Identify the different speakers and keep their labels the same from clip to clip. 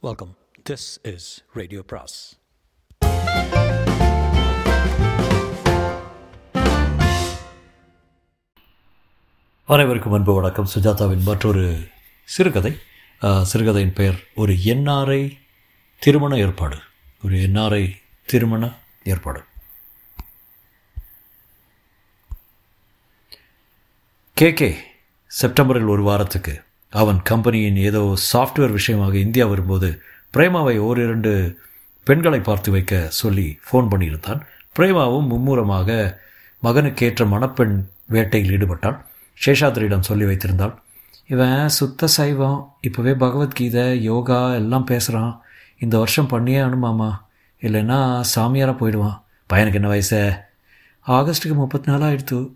Speaker 1: Welcome this is radio bros
Speaker 2: அனைவருக்கும் அன்பு வணக்கம். சுஜாதாவின் மற்றொரு சிறுகதை. சிறுகதையின் பெயர் ஒரு என்ஆர்ஐ திருமண ஏற்பாடு. ஒரு என்ஆர்ஐ திருமண ஏற்பாடு. கே கே செப்டம்பரில் ஒரு வாரத்துக்கு அவன் கம்பெனியின் ஏதோ சாஃப்ட்வேர் விஷயமாக இந்தியா வரும்போது பிரேமாவை ஓரிரண்டு பெண்களை பார்த்து வைக்க சொல்லி ஃபோன் பண்ணியிருந்தான். பிரேமாவும் மும்முரமாக மகனுக்கேற்ற மணப்பெண் வேட்டையில் ஈடுபட்டாள். சேஷாத்ரியிடம் சொல்லி வைத்திருந்தாள் இவன் சுத்த சைவம். இப்போவே பகவத்கீதை யோகா எல்லாம் பேசுகிறான் இந்த வருஷம் பண்ணியே அனுமாமா இல்லைன்னா சாமியாராக போயிடுவான். பையனுக்கு என்ன வயசு? ஆகஸ்ட்டுக்கு முப்பத்தி நாலாக ஆயிடுத்து.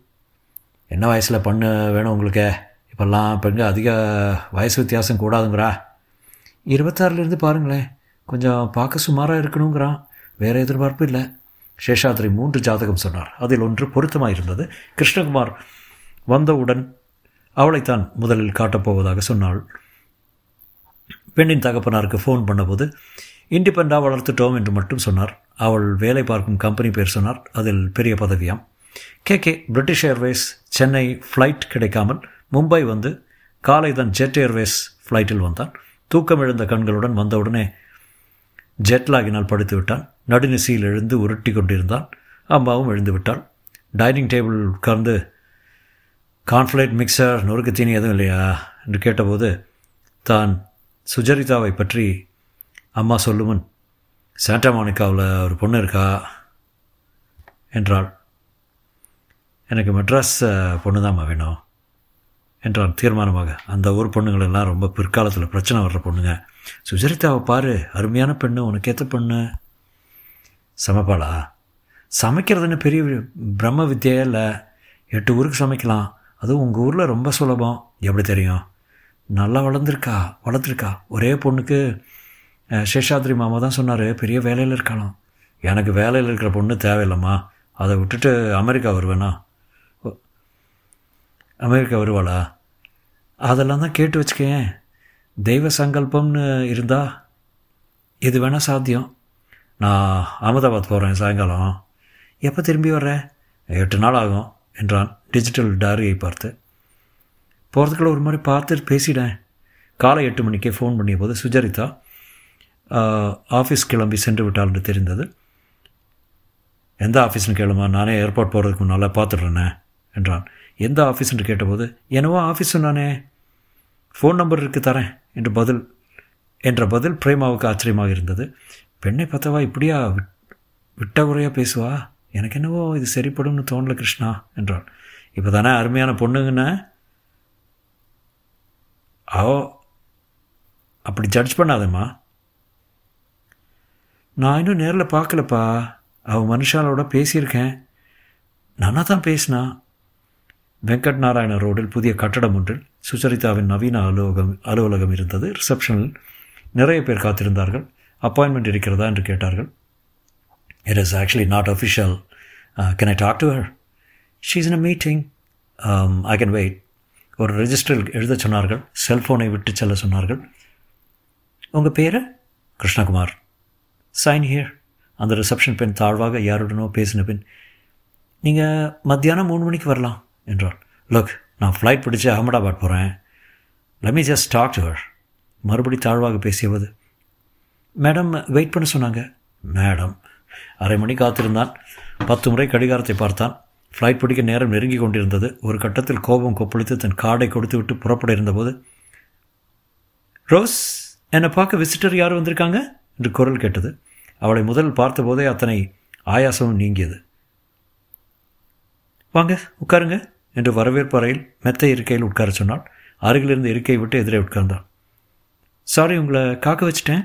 Speaker 2: என்ன வயசில் பண்ண வேணும் உங்களுக்கு? இப்போல்லாம் பெண்கள் அதிக வயசு வித்தியாசம் கூடாதுங்கிறா. இருபத்தாறுலேருந்து பாருங்களேன் கொஞ்சம் பார்க்க சுமாராக இருக்கணுங்கிறான். வேறு எதிர்பார்ப்பு இல்லை. சேஷாத்ரி மூன்று ஜாதகம் சொன்னார். அதில் ஒன்று பொருத்தமாக இருந்தது கிருஷ்ணகுமார் வந்தவுடன் அவளைத்தான் முதலில் காட்டப்போவதாக சொன்னாள். பெண்ணின் தகப்பனாருக்கு ஃபோன் பண்ணபோது இண்டிபெண்டாக வளர்த்துட்டோம் என்று மட்டும் சொன்னார். அவள் வேலை பார்க்கும் கம்பெனி பேர் சொன்னார். அதில் பெரிய பதவியாம். K K British Airways Chennai flight கிடைக்காமல் மும்பை வந்து காலை தான் ஜெட் ஏர்வேஸ் ஃப்ளைட்டில் வந்தான். தூக்கம் எழுந்த கண்களுடன் வந்தவுடனே ஜெட்லாகினால் படுத்து விட்டான். நடுநிசையில் எழுந்து உருட்டி கொண்டிருந்தான். அம்மாவும் எழுந்து விட்டாள். டைனிங் டேபிள் உட்கார்ந்து கான்ஃப்ளேட் மிக்சர் நொறுக்கு தீனி எதுவும் இல்லையா? என்று கேட்டபோது தான் சுஜரிதாவை பற்றி அம்மா சொல்லுமுன் சாண்டா மானிகாவில் ஒரு பொண்ணு இருக்கா? என்றாள். எனக்கு மெட்ராஸ் பொண்ணு தான்மா வேணும். என்றான் தீர்மானமாக. அந்த ஊர் பொண்ணுங்கள் எல்லாம் ரொம்ப பிற்காலத்தில் பிரச்சனை வர்ற பொண்ணுங்க. சுஜரிதாவை பாரு அருமையான பெண்ணு உனக்கு ஏற்ற பொண்ணு. சமைப்பாளா? சமைக்கிறதுன்னு பெரிய பிரம்ம வித்தியே இல்லை. எட்டு ஊருக்கு சமைக்கலாம். அதுவும் உங்கள் ஊரில் ரொம்ப சுலபம். எப்படி தெரியும்? நல்லா வளர்ந்துருக்கா வளர்ந்துருக்கா ஒரே பொண்ணுக்கு சேஷாத்ரி மாமா தான் சொன்னார். பெரிய வேலையில் இருக்கலாம் எனக்கு வேலையில் இருக்கிற பொண்ணு தேவையில்லம்மா. அதை விட்டுட்டு அமெரிக்கா வருவேனா? அமெரிக்கா வருவாளா? அதெல்லாம் தான் கேட்டு வச்சுக்கேன். தெய்வ சங்கல்பம்னு இருந்தா இது வேணால் சாத்தியம். நான் அகமதாபாத் போகிறேன் சாயங்காலம். எப்போ திரும்பி வர்றேன் எட்டு நாள் ஆகும் என்றான் டிஜிட்டல் டைரியை பார்த்து. போகிறதுக்குள்ள ஒரு மாதிரி பார்த்துட்டு பேசிட்டேன். காலை எட்டு மணிக்கே ஃபோன் பண்ணிய போது சுஜரிதா ஆஃபீஸ் கிளம்பி சென்று விட்டாள் என்று தெரிந்தது. எந்த ஆஃபீஸ்னு கேளுமா? நானே ஏர்போர்ட் போகிறதுக்கு முன்னால் பார்த்துடுறேனே என்றான். எந்த ஆஃபீஸ்னு கேட்டபோது என்னவோ ஆஃபீஸ் சொன்னானே ஃபோன் நம்பர் இருக்கு தரேன் என்று பதில் என்ற பதில் பிரேமாவுக்கு ஆச்சரியமாக இருந்தது. பெண்ணை பார்த்தவா இப்படியா விட்- விட்ட குறையாக பேசுவா? எனக்கு என்னவோ இது சரிப்படும்னு தோணல கிருஷ்ணா என்றாள். இப்போ தானே அருமையான பொண்ணுங்கண்ணே அவ அப்படி ஜட்ஜ் பண்ணாதம்மா. நான் இன்னும் நேரில் பார்க்கலப்பா. அவன் மனுஷாலோட பேசியிருக்கேன். நானாக தான் பேசினா. வெங்கட் நாராயண ரோடில் புதிய கட்டடம் ஒன்றில் சுச்சரிதாவின் நவீன அலுவலகம் அலுவலகம் இருந்தது. ரிசப்ஷனில் நிறைய பேர் காத்திருந்தார்கள். அப்பாயின்மெண்ட் இருக்கிறதா என்று கேட்டார்கள். It is actually not official can I talk to her she's in a meeting I can wait ஒரு ரெஜிஸ்டரில் எழுத சொன்னார்கள். செல்ஃபோனை விட்டு செல்ல சொன்னார்கள். உங்கள் பேர்? கிருஷ்ணகுமார். சைன் ஹியர் அந்த ரிசப்ஷன் பெண் தாழ்வாக யாருடனோ பேசின பின் நீங்கள் மத்தியானம் மூணு மணிக்கு வரலாம். என்றாள் லுக் நான் ஃப்ளைட் பிடிச்சி அகமதாபாத் போகிறேன் let just talk to her மறுபடி தாழ்வாக பேசியவது மேடம் வெயிட் பண்ண சொன்னாங்க. மேடம் அரை மணி காத்திருந்தான். பத்து முறை கடிகாரத்தை பார்த்தான். ஃப்ளைட் பிடிக்க நேரம் நெருங்கி கொண்டிருந்தது. ஒரு கட்டத்தில் கோபம் கொப்பளித்து தன் கார்டை கொடுத்துவிட்டு புறப்பட இருந்தபோது ரோஸ் என்னை பார்க்க விசிட்டர் யார் வந்திருக்காங்க? என்று குரல் கேட்டது. அவளை முதல் பார்த்தபோதே அத்தனை ஆயாசமும் நீங்கியது. வாங்க உட்காருங்க என்று வரவேற்பு அறையில் மெத்த இருக்கையில் உட்கார சொன்னாள். அருகிலிருந்து இருக்கையை விட்டு எதிரே உட்கார்ந்தான் சாரி உங்களை காக்க வச்சிட்டேன்.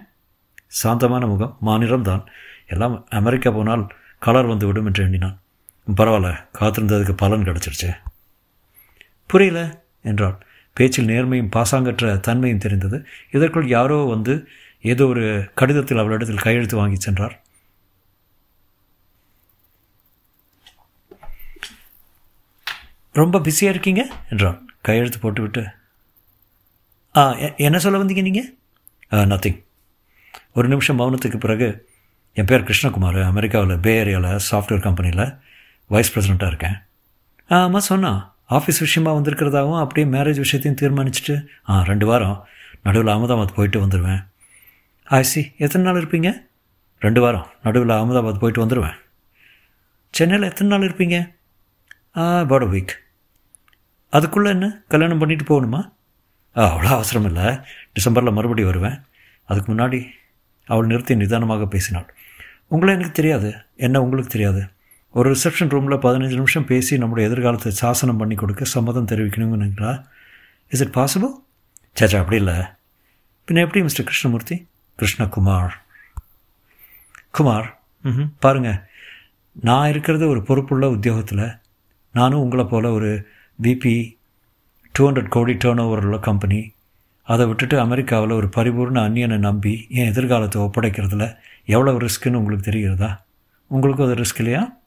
Speaker 2: சாந்தமான முகம் மாநிலம் தான் எல்லாம் அமெரிக்கா போனால் கலர் வந்து விடும் என்று எண்ணினான். பரவாயில்ல காத்திருந்ததுக்கு பலன் கிடச்சிருச்சு. புரியல என்றாள். பேச்சில் நேர்மையும் பாசாங்கற்ற தன்மையும் தெரிந்தது. இதற்குள் யாரோ வந்து ஏதோ ஒரு கடிதத்தில் அவளிடத்தில் கையெழுத்து வாங்கி சென்றார். ரொம்ப பிஸியாக இருக்கீங்க? என்றான். கையெழுத்து போட்டுவிட்டு. ஆ எ- என்ன சொல்ல வந்தீங்க நீங்கள் நத்திங் ஒரு நிமிஷம் மௌனத்துக்கு பிறகு என் பேர் கிருஷ்ணகுமார். அமெரிக்காவில் பே ஏரியாவில் சாஃப்ட்வேர் கம்பெனியில் வைஸ் பிரசிடெண்ட்டாக இருக்கேன். ஆமாம் சொன்னான் ஆஃபீஸ் விஷயமா வந்திருக்கிறதாகவும் அப்படியே மேரேஜ் விஷயத்தையும் தீர்மானிச்சுட்டு. ஆ ரெண்டு வாரம். நடுவில் அகமதாபாத் போயிட்டு வந்துடுவேன் ஆசி எத்தனை நாள் இருப்பீங்க? ரெண்டு வாரம். நடுவில் அகமதாபாத் போயிட்டு வந்துடுவேன் சென்னையில் எத்தனை நாள் இருப்பீங்க? அபவுட் அ வீக் அதுக்குள்ளே என்ன? கல்யாணம் பண்ணிட்டு போகணுமா? அவ்வளோ அவசரம் இல்லை. டிசம்பரில் மறுபடியும் வருவேன். அதுக்கு முன்னாடி அவள் நிறுத்தி நிதானமாக பேசினாள். உங்களை எனக்கு தெரியாது. என்ன உங்களுக்கு தெரியாது? ஒரு ரிசப்ஷன் ரூமில் பதினஞ்சு நிமிஷம் பேசி நம்முடைய எதிர்காலத்தை சாசனம் பண்ணி கொடுக்க சம்மதம் தெரிவிக்கணுங்கிறா இஸ் இட் பாசிபிள் சேச்சா அப்படி இல்லை. பின்ன எப்படி மிஸ்டர் கிருஷ்ணமூர்த்தி? கிருஷ்ணகுமார். குமார் ம் பாருங்கள் நான் இருக்கிறது ஒரு பொறுப்புள்ள உத்தியோகத்தில். நானும் உங்களை போல் ஒரு BP two hundred crore turnover உள்ள கம்பெனி அதை விட்டுட்டு அமெரிக்காவில் ஒரு பரிபூர்ண அந்நியனை நம்பி என் எதிர்காலத்தை ஒப்படைக்கிறதுல எவ்வளோ ரிஸ்க்குன்னு உங்களுக்கு தெரிகிறதா? உங்களுக்கும் அது ரிஸ்க் இல்லையா?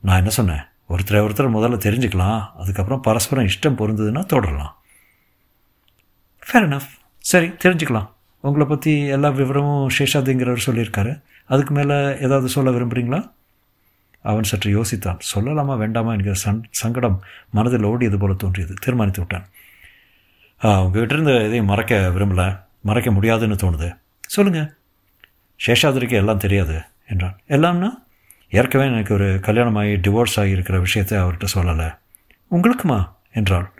Speaker 2: நான் என்ன சொன்னேன்? ஒருத்தரை ஒருத்தர் முதல்ல தெரிஞ்சுக்கலாம். அதுக்கப்புறம் பரஸ்பரம் இஷ்டம் பொருந்ததுன்னா தொடரலாம். ஃபேர் எனஃப் சரி தெரிஞ்சுக்கலாம். உங்களை பற்றி எல்லா விவரமும் சேஷாதிங்கிறவர் சொல்லியிருக்காரு. அதுக்கு மேலே ஏதாவது சொல்ல விரும்புகிறீங்களா அவன் சற்று யோசித்தான். சொல்லலாமா வேண்டாமா என்கிற சன் சங்கடம் மனதில் ஓடியது போல தோன்றியது. தீர்மானித்து விட்டான். உங்ககிட்ட இருந்து எதையும் மறைக்க விரும்பலை. மறைக்க முடியாதுன்னு தோணுது. சொல்லுங்கள் சேஷாதிரிக்கு எல்லாம் தெரியாது என்றான். எல்லாம்னா? ஏற்கனவே எனக்கு ஒரு கல்யாணமாகி டிவோர்ஸ் ஆகியிருக்கிற விஷயத்தை அவர்கிட்ட சொல்லலை. உங்களுக்குமா? என்றாள்.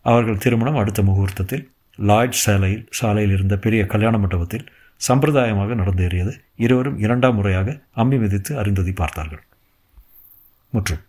Speaker 2: அவர்கள் திருமணம் அடுத்த முகூர்த்தத்தில் லாய்ட் சாலையில் சாலையில் இருந்த பெரிய கல்யாண மண்டபத்தில் சம்பிரதாயமாக நடந்தேறியது. இருவரும் இரண்டாம் முறையாக அம்மி மிதித்து அறிந்ததை பார்த்தார்கள். முற்றும்.